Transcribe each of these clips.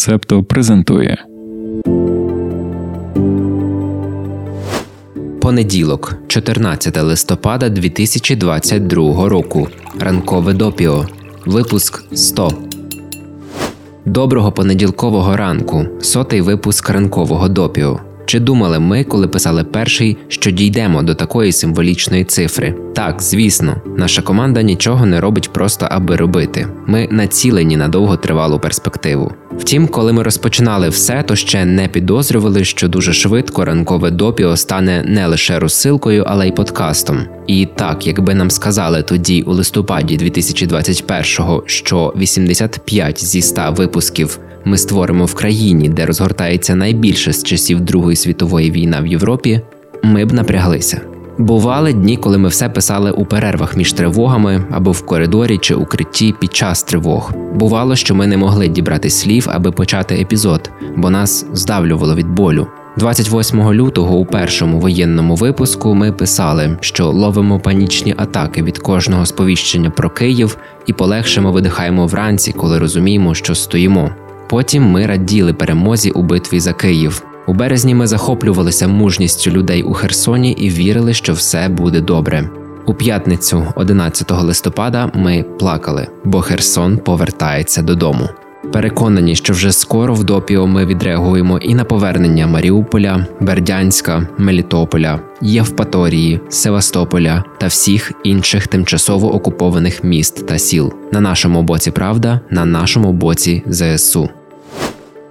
Септо презентує Понеділок, 14 листопада 2022 року. Ранкове допіо. Випуск 100. Доброго понеділкового ранку. Сотий випуск ранкового допіо. Чи думали ми, коли писали перший, що дійдемо до такої символічної цифри? Так, звісно, наша команда нічого не робить просто аби робити. Ми націлені на довготривалу перспективу. Втім, коли ми розпочинали все, то ще не підозрювали, що дуже швидко ранкове допіо стане не лише розсилкою, але й подкастом. І так, якби нам сказали тоді, у листопаді 2021-го, що 85 зі 100 випусків ми створимо в країні, де розгортається найбільше з часів Другої світової війни в Європі, ми б напряглися. Бували дні, коли ми все писали у перервах між тривогами або в коридорі чи укритті під час тривог. Бувало, що ми не могли дібрати слів, аби почати епізод, бо нас здавлювало від болю. 28 лютого у першому воєнному випуску ми писали, що ловимо панічні атаки від кожного сповіщення про Київ і полегшимо видихаємо вранці, коли розуміємо, що стоїмо. Потім ми раділи перемозі у битві за Київ. У березні ми захоплювалися мужністю людей у Херсоні і вірили, що все буде добре. У п'ятницю, 11 листопада, ми плакали, бо Херсон повертається додому. Переконані, що вже скоро в допіо ми відреагуємо і на повернення Маріуполя, Бердянська, Мелітополя, Євпаторії, Севастополя та всіх інших тимчасово окупованих міст та сіл. На нашому боці правда, на нашому боці ЗСУ.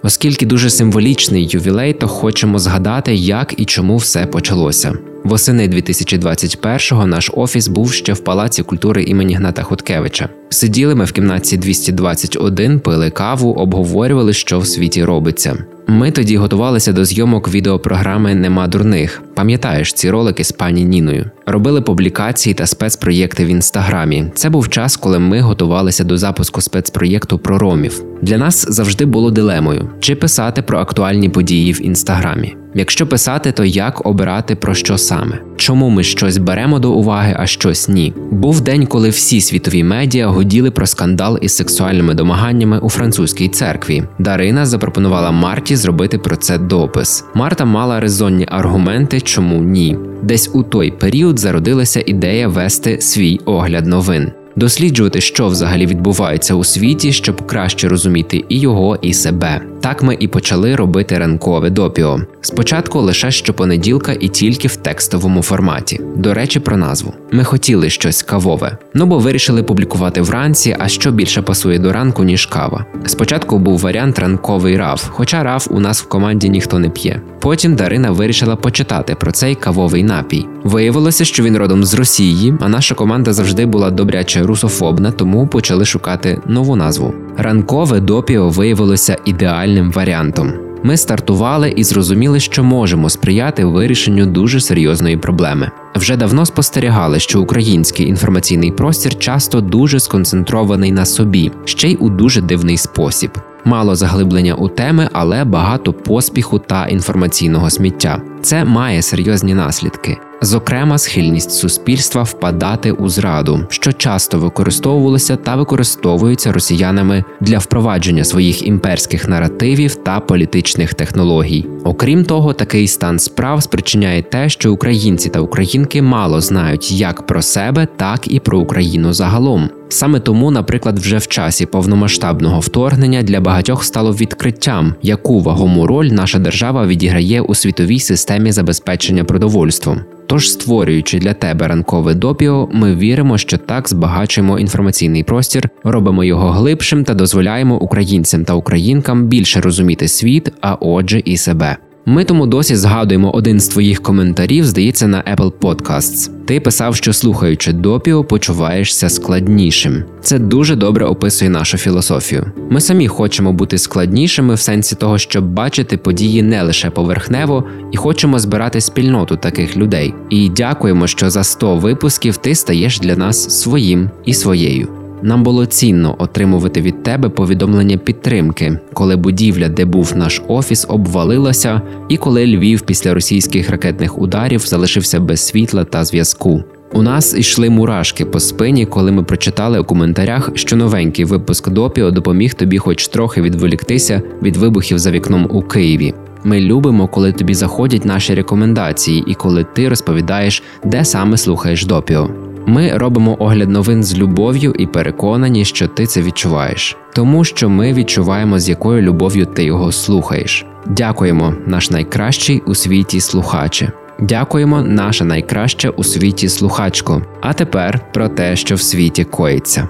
Оскільки дуже символічний ювілей, то хочемо згадати, як і чому все почалося. Восени 2021-го наш офіс був ще в Палаці культури імені Гната Хуткевича. Сиділи ми в кімнаті 221, пили каву, обговорювали, що в світі робиться. Ми тоді готувалися до зйомок відеопрограми Нема дурних. Пам'ятаєш ці ролики з пані Ніною? Робили публікації та спецпроєкти в інстаграмі. Це був час, коли ми готувалися до запуску спецпроєкту про ромів. Для нас завжди було дилемою: чи писати про актуальні події в інстаграмі. Якщо писати, то як обирати про що саме? Чому ми щось беремо до уваги, а щось ні? Був день, коли всі світові медіа годіли про скандал із сексуальними домаганнями у французькій церкві. Дарина запропонувала Марті зробити про це допис. Марта мала резонні аргументи, чому ні. Десь у той період зародилася ідея вести свій огляд новин досліджувати, що взагалі відбувається у світі, щоб краще розуміти і його, і себе. Так ми і почали робити ранкове допіо. Спочатку лише щопонеділка і тільки в текстовому форматі. До речі, про назву. Ми хотіли щось кавове, ну бо вирішили публікувати вранці, а що більше пасує до ранку, ніж кава. Спочатку був варіант ранковий раф, хоча раф у нас в команді ніхто не п'є. Потім Дарина вирішила почитати про цей кавовий напій. Виявилося, що він родом з Росії, а наша команда завжди була добряче русофобна, тому почали шукати нову назву. Ранкове допіо виявилося ідеальним варіантом. Ми стартували і зрозуміли, що можемо сприяти вирішенню дуже серйозної проблеми. Вже давно спостерігали, що український інформаційний простір часто дуже сконцентрований на собі, ще й у дуже дивний спосіб. Мало заглиблення у теми, але багато поспіху та інформаційного сміття. Це має серйозні наслідки. Зокрема, схильність суспільства впадати у зраду, що часто використовувалося та використовується росіянами для впровадження своїх імперських наративів та політичних технологій. Окрім того, такий стан справ спричиняє те, що українці та українки мало знають як про себе, так і про Україну загалом. Саме тому, наприклад, вже в часі повномасштабного вторгнення для багатьох стало відкриттям, яку вагому роль наша держава відіграє у світовій системі забезпечення продовольством. Тож, створюючи для тебе ранкове допіо, ми віримо, що так збагачуємо інформаційний простір, робимо його глибшим та дозволяємо українцям та українкам більше розуміти світ, а отже, і себе. Ми тому досі згадуємо один з твоїх коментарів, здається, на Apple Podcasts. Ти писав, що слухаючи допіо, почуваєшся складнішим. Це дуже добре описує нашу філософію. Ми самі хочемо бути складнішими в сенсі того, щоб бачити події не лише поверхнево, і хочемо збирати спільноту таких людей. І дякуємо, що за 100 випусків ти стаєш для нас своїм і своєю. Нам було цінно отримувати від тебе повідомлення підтримки, коли будівля, де був наш офіс, обвалилася, і коли Львів після російських ракетних ударів залишився без світла та зв'язку. У нас йшли мурашки по спині, коли ми прочитали у коментарях, що новенький випуск допіо допоміг тобі, хоч трохи відволіктися від вибухів за вікном у Києві. Ми любимо, коли тобі заходять наші рекомендації і коли ти розповідаєш, де саме слухаєш допіо. Ми робимо огляд новин з любов'ю і переконані, що ти це відчуваєш, тому що ми відчуваємо, з якою любов'ю ти його слухаєш. Дякуємо, наш найкращий у світі слухаче. Дякуємо, наша найкраща у світі слухачко. А тепер про те, що в світі коїться.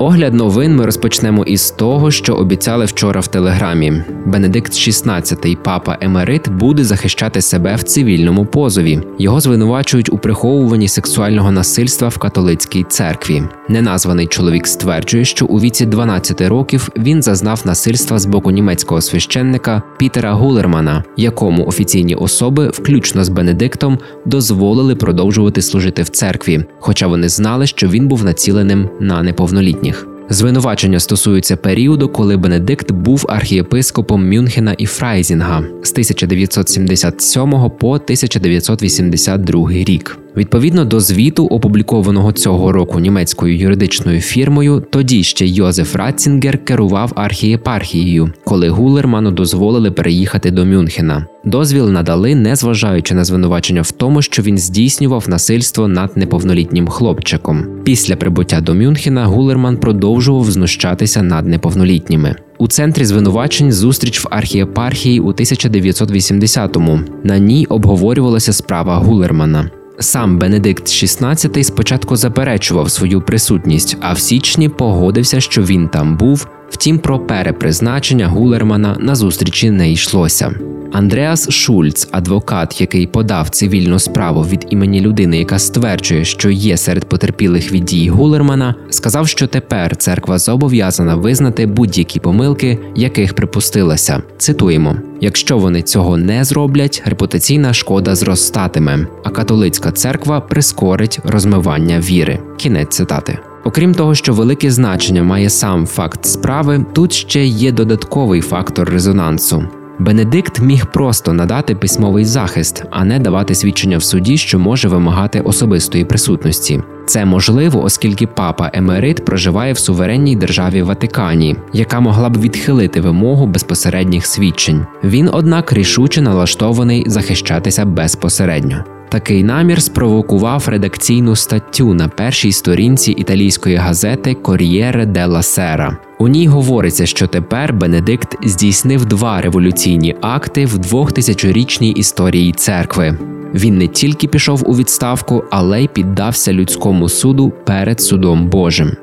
Огляд новин ми розпочнемо із того, що обіцяли вчора в телеграмі. Бенедикт XVI, папа Емерит, буде захищати себе в цивільному позові. Його звинувачують у приховуванні сексуального насильства в католицькій церкві. Неназваний чоловік стверджує, що у віці 12 років він зазнав насильства з боку німецького священника Пітера Гулермана, якому офіційні особи, включно з Бенедиктом, дозволили продовжувати служити в церкві, хоча вони знали, що він був націленим на неповнолітніх. Звинувачення стосуються періоду, коли Бенедикт був архієпископом Мюнхена і Фрайзінга з 1977 по 1982 рік. Відповідно до звіту, опублікованого цього року німецькою юридичною фірмою, тоді ще Йозеф Ратцінгер керував архієпархією, коли Гулерману дозволили переїхати до Мюнхена. Дозвіл надали, незважаючи на звинувачення в тому, що він здійснював насильство над неповнолітнім хлопчиком. Після прибуття до Мюнхена Гулерман продовжував знущатися над неповнолітніми. У центрі звинувачень зустріч в архієпархії у 1980-му. На ній обговорювалася справа Гулермана. Сам Бенедикт XVI спочатку заперечував свою присутність, а в січні погодився, що він там був. Втім, про перепризначення Гулермана на зустрічі не йшлося. Андреас Шульц, адвокат, який подав цивільну справу від імені людини, яка стверджує, що є серед потерпілих від дій Гулермана, сказав, що тепер церква зобов'язана визнати будь-які помилки, яких припустилася. Цитуємо: якщо вони цього не зроблять, репутаційна шкода зростатиме, а католицька церква прискорить розмивання віри. Кінець цитати. Окрім того, що велике значення має сам факт справи, тут ще є додатковий фактор резонансу. Бенедикт міг просто надати письмовий захист, а не давати свідчення в суді, що може вимагати особистої присутності. Це можливо, оскільки папа-емерит проживає в суверенній державі Ватикані, яка могла б відхилити вимогу безпосередніх свідчень. Він, однак, рішуче налаштований захищатися безпосередньо. Такий намір спровокував редакційну статтю на першій сторінці італійської газети Кор'єре делла Сера. У ній говориться, що тепер Бенедикт здійснив два революційні акти в двохтисячорічній історії церкви. Він не тільки пішов у відставку, але й піддався людському суду перед судом Божим.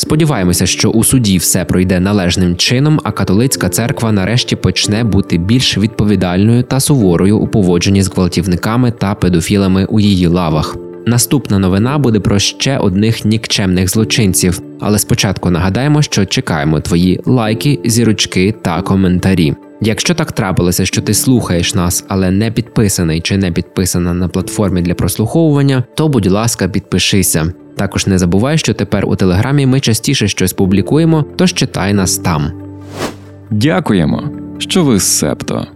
Сподіваємося, що у суді все пройде належним чином, а католицька церква нарешті почне бути більш відповідальною та суворою у поводженні з гвалтівниками та педофілами у її лавах. Наступна новина буде про ще одних нікчемних злочинців, але спочатку нагадаємо, що чекаємо твої лайки, зірочки та коментарі. Якщо так трапилося, що ти слухаєш нас, але не підписаний чи не підписана на платформі для прослуховування, то будь ласка, підпишися. Також не забувай, що тепер у телеграмі ми частіше щось публікуємо, тож читай нас там. Дякуємо, що ви з Септо.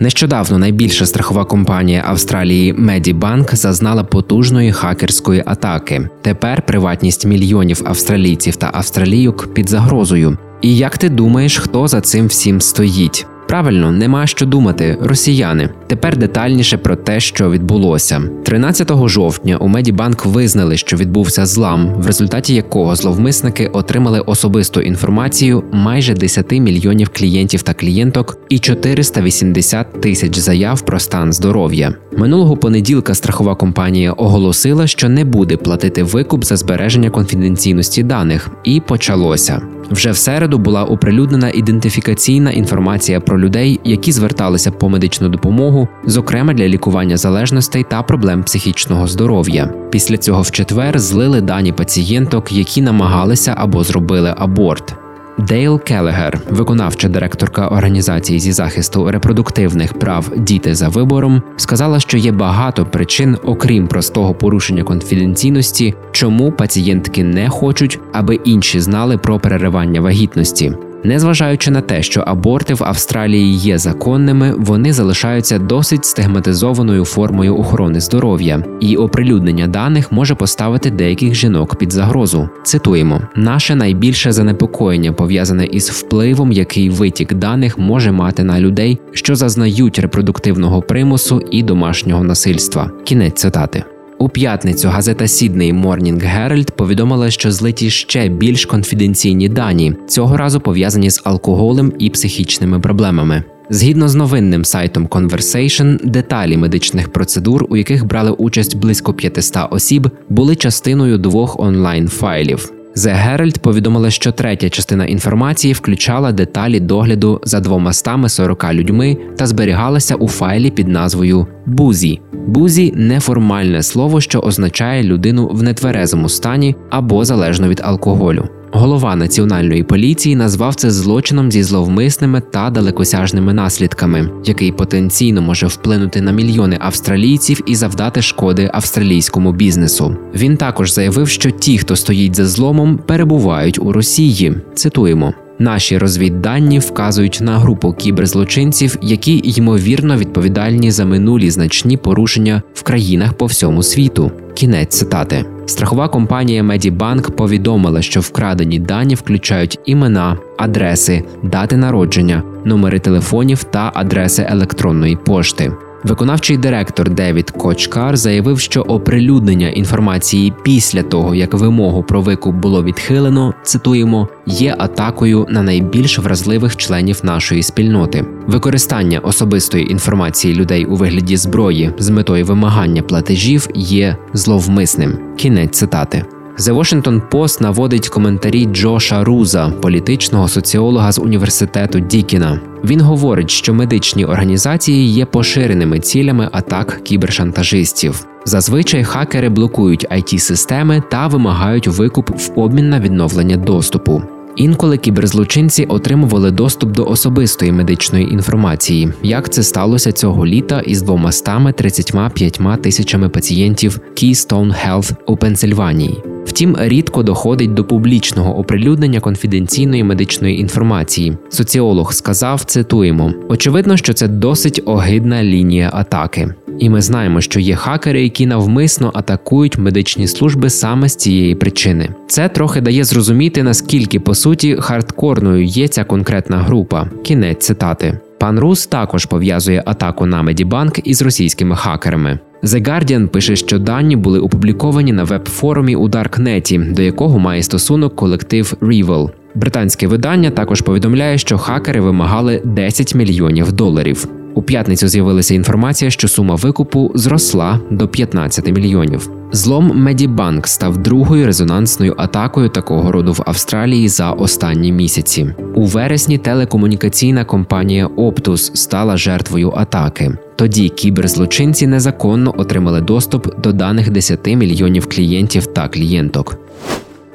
Нещодавно найбільша страхова компанія Австралії Медібанк зазнала потужної хакерської атаки. Тепер приватність мільйонів австралійців та австралійок під загрозою. І як ти думаєш, хто за цим всім стоїть? Правильно, нема що думати, росіяни. Тепер детальніше про те, що відбулося. 13 жовтня у Медібанк визнали, що відбувся злам, в результаті якого зловмисники отримали особисту інформацію майже 10 мільйонів клієнтів та клієнток і 480 тисяч заяв про стан здоров'я. Минулого понеділка страхова компанія оголосила, що не буде платити викуп за збереження конфіденційності даних, і почалося. Вже в середу була оприлюднена ідентифікаційна інформація про людей, які зверталися по медичну допомогу, зокрема для лікування залежностей та проблем психічного здоров'я. Після цього в четвер злили дані пацієнток, які намагалися або зробили аборт. Дейл Келегер, виконавча директорка організації зі захисту репродуктивних прав Діти за вибором, сказала, що є багато причин, окрім простого порушення конфіденційності, чому пацієнтки не хочуть, аби інші знали про переривання вагітності. Незважаючи на те, що аборти в Австралії є законними, вони залишаються досить стигматизованою формою охорони здоров'я, і оприлюднення даних може поставити деяких жінок під загрозу. Цитуємо: наше найбільше занепокоєння пов'язане із впливом, який витік даних може мати на людей, що зазнають репродуктивного примусу і домашнього насильства. Кінець цитати. У п'ятницю газета Сідней Морнінг Геральд повідомила, що злиті ще більш конфіденційні дані, цього разу пов'язані з алкоголем і психічними проблемами. Згідно з новинним сайтом Conversation, деталі медичних процедур, у яких брали участь близько 500 осіб, були частиною двох онлайн файлів. The Herald повідомила, що третя частина інформації включала деталі догляду за 240 людьми та зберігалася у файлі під назвою Бузі. Бузі неформальне слово, що означає людину в нетверезому стані або залежно від алкоголю. Голова національної поліції назвав це злочином зі зловмисними та далекосяжними наслідками, який потенційно може вплинути на мільйони австралійців і завдати шкоди австралійському бізнесу. Він також заявив, що ті, хто стоїть за зломом, перебувають у Росії. Цитуємо. Наші розвіддані вказують на групу кіберзлочинців, які ймовірно відповідальні за минулі значні порушення в країнах по всьому світу. Кінець цитати. Страхова компанія Медібанк повідомила, що вкрадені дані включають імена, адреси, дати народження, номери телефонів та адреси електронної пошти. Виконавчий директор Девід Кочкар заявив, що оприлюднення інформації після того, як вимогу про викуп було відхилено, цитуємо, є атакою на найбільш вразливих членів нашої спільноти. Використання особистої інформації людей у вигляді зброї з метою вимагання платежів є зловмисним. Кінець цитати. The Washington Post наводить коментарі Джоша Руза, політичного соціолога з університету Дікіна. Він говорить, що медичні організації є поширеними цілями атак кібершантажистів. Зазвичай хакери блокують it системи та вимагають викуп в обмін на відновлення доступу. Інколи кіберзлочинці отримували доступ до особистої медичної інформації, як це сталося цього літа із 235 тисячами пацієнтів Keystone Health у Пенсильванії. Втім, рідко доходить до публічного оприлюднення конфіденційної медичної інформації. Соціолог сказав: цитуємо: очевидно, що це досить огидна лінія атаки. І ми знаємо, що є хакери, які навмисно атакують медичні служби саме з цієї причини. Це трохи дає зрозуміти, наскільки по суті хардкорною є ця конкретна група. Кінець цитати. Пан Рус також пов'язує атаку на Медібанк із російськими хакерами. The Guardian пише, що дані були опубліковані на веб-форумі у Даркнеті, до якого має стосунок колектив Rival. Британське видання також повідомляє, що хакери вимагали 10 мільйонів доларів. У п'ятницю з'явилася інформація, що сума викупу зросла до 15 мільйонів. Злом Медібанк став другою резонансною атакою такого роду в Австралії за останні місяці. У вересні телекомунікаційна компанія Optus стала жертвою атаки. Тоді кіберзлочинці незаконно отримали доступ до даних 10 мільйонів клієнтів та клієнток.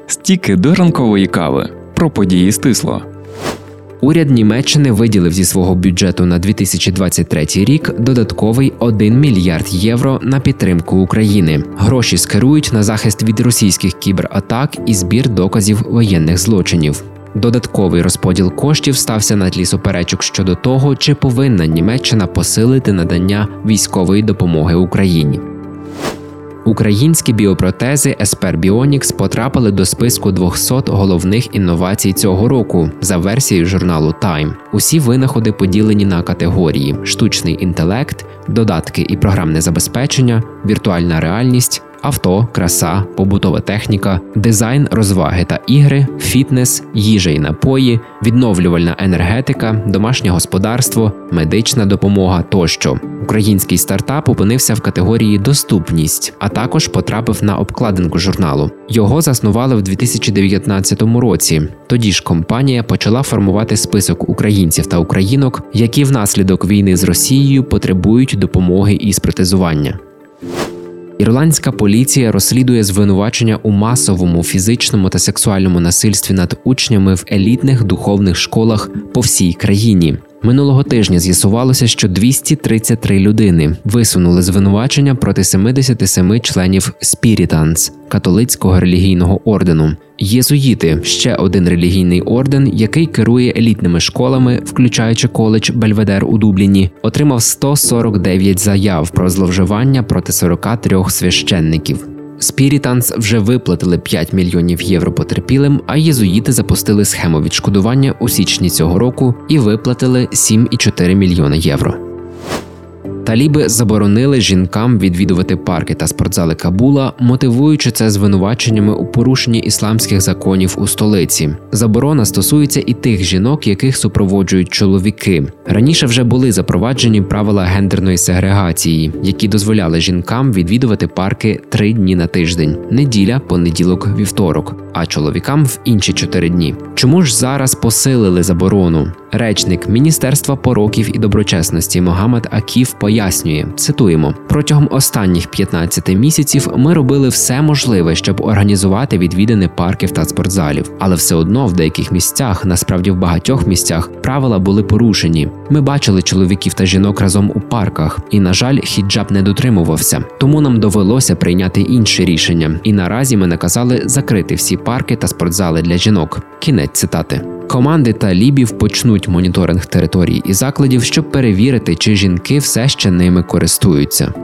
Стіки до ранкової кави про події стисло. Уряд Німеччини виділив зі свого бюджету на 2023 рік додатковий 1 мільярд євро на підтримку України. Гроші скерують на захист від російських кібератак і збір доказів воєнних злочинів. Додатковий розподіл коштів стався на тлі суперечок щодо того, чи повинна Німеччина посилити надання військової допомоги Україні. Українські біопротези Esper Bionics потрапили до списку 200 головних інновацій цього року за версією журналу Time. Усі винаходи поділені на категорії: штучний інтелект, додатки і програмне забезпечення, віртуальна реальність, авто, краса, побутова техніка, дизайн, розваги та ігри, фітнес, їжа і напої, відновлювальна енергетика, домашнє господарство, медична допомога тощо. Український стартап опинився в категорії Доступність, а також потрапив на обкладинку журналу. Його заснували в 2019 році. Тоді ж компанія почала формувати список українців та українок, які внаслідок війни з Росією потребують допомоги із протезування. Ірландська поліція розслідує звинувачення у масовому фізичному та сексуальному насильстві над учнями в елітних духовних школах по всій країні. Минулого тижня з'ясувалося, що 233 людини висунули звинувачення проти 77 членів Спірітанс католицького релігійного ордену. Єзуїти ще один релігійний орден, який керує елітними школами, включаючи коледж Бельведер у Дубліні, отримав 149 заяв про зловживання проти 43 священників. Спірітанс вже виплатили 5 мільйонів євро потерпілим, а єзуїти запустили схему відшкодування у січні цього року і виплатили 7,4 мільйони євро. Таліби заборонили жінкам відвідувати парки та спортзали Кабула, мотивуючи це звинуваченнями у порушенні ісламських законів у столиці. Заборона стосується і тих жінок, яких супроводжують чоловіки. Раніше вже були запроваджені правила гендерної сегрегації, які дозволяли жінкам відвідувати парки три дні на тиждень: неділя, понеділок, вівторок, а чоловікам в інші чотири дні. Чому ж зараз посилили заборону? Речник Міністерства пороків і доброчесності Могамед Аків пояснює: цитуємо: протягом останніх 15 місяців ми робили все можливе, щоб організувати відвідини парків та спортзалів, але все одно в деяких місцях, насправді в багатьох місцях, правила були порушені. Ми бачили чоловіків та жінок разом у парках, і, на жаль, хіджаб не дотримувався. Тому нам довелося прийняти інше рішення. І наразі ми наказали закрити всі парки та спортзали для жінок. Кінець цитати. Команди талібів почнуть моніторинг територій і закладів, щоб перевірити, чи жінки все ще ними користуються.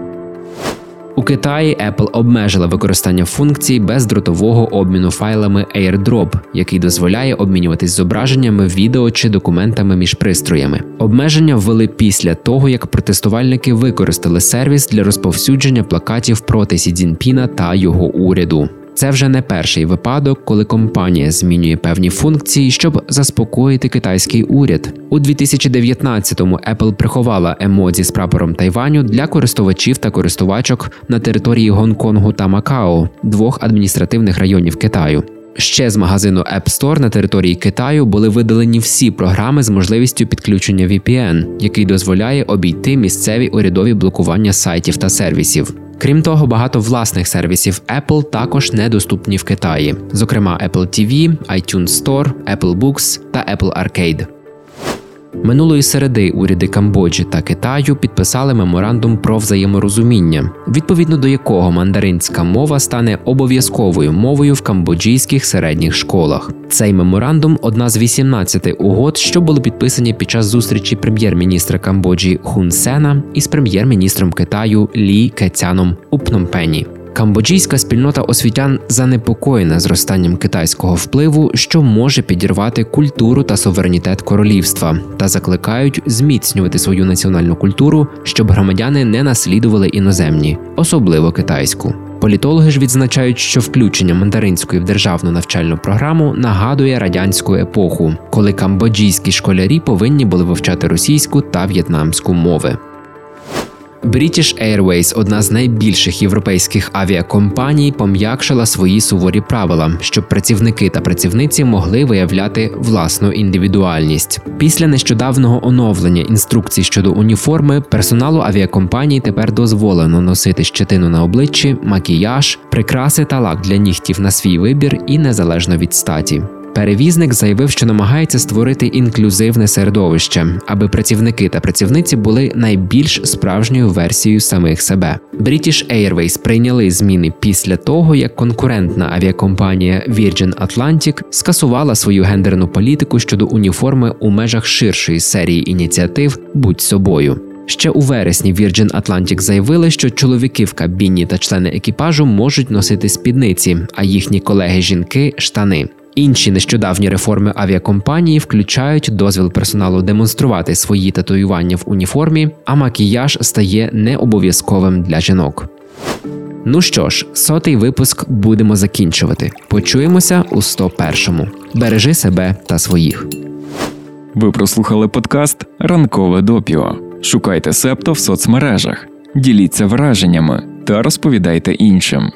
У Китаї Apple обмежила використання функції бездротового обміну файлами AirDrop, який дозволяє обмінюватись зображеннями, відео чи документами між пристроями. Обмеження ввели після того, як протестувальники використали сервіс для розповсюдження плакатів проти Сі Цзіньпіна та його уряду. Це вже не перший випадок, коли компанія змінює певні функції, щоб заспокоїти китайський уряд. У 2019-му Apple приховала емодзі з прапором Тайваню для користувачів та користувачок на території Гонконгу та Макао, двох адміністративних районів Китаю. Ще з магазину App Store на території Китаю були видалені всі програми з можливістю підключення VPN, який дозволяє обійти місцеві урядові блокування сайтів та сервісів. Крім того, багато власних сервісів Apple також недоступні в Китаї, зокрема Apple TV, iTunes Store, Apple Books та Apple Arcade. Минулої середи уряди Камбоджі та Китаю підписали меморандум про взаєморозуміння, відповідно до якого мандаринська мова стане обов'язковою мовою в камбоджійських середніх школах. Цей меморандум одна з 18 угод, що були підписані під час зустрічі прем'єр-міністра Камбоджі Хун Сена із прем'єр-міністром Китаю Лі Кецяном у Пномпені. Камбоджійська спільнота освітян занепокоєна зростанням китайського впливу, що може підірвати культуру та суверенітет королівства, та закликають зміцнювати свою національну культуру, щоб громадяни не наслідували іноземні, особливо китайську. Політологи ж відзначають, що включення мандаринської в державну навчальну програму нагадує радянську епоху, коли камбоджійські школярі повинні були вивчати російську та в'єтнамську мови. British Airways, одна з найбільших європейських авіакомпаній, пом'якшила свої суворі правила, щоб працівники та працівниці могли виявляти власну індивідуальність. Після нещодавного оновлення інструкцій щодо уніформи персоналу авіакомпанії тепер дозволено носити щетину на обличчі, макіяж, прикраси та лак для нігтів на свій вибір і незалежно від статі. Перевізник заявив, що намагається створити інклюзивне середовище, аби працівники та працівниці були найбільш справжньою версією самих себе. British Airways прийняли зміни після того, як конкурентна авіакомпанія Virgin Atlantic скасувала свою гендерну політику щодо уніформи у межах ширшої серії ініціатив Будь собою. Ще у вересні Virgin Atlantic заявили, що чоловіки в кабіні та члени екіпажу можуть носити спідниці, а їхні колеги-жінки штани. Інші нещодавні реформи авіакомпанії включають дозвіл персоналу демонструвати свої татуювання в уніформі, а макіяж стає необов'язковим для жінок. Ну що ж, сотий випуск будемо закінчувати. Почуємося у 101-му. Бережи себе та своїх. Ви прослухали подкаст Ранкове допіо. Шукайте септо в соцмережах, діліться враженнями та розповідайте іншим.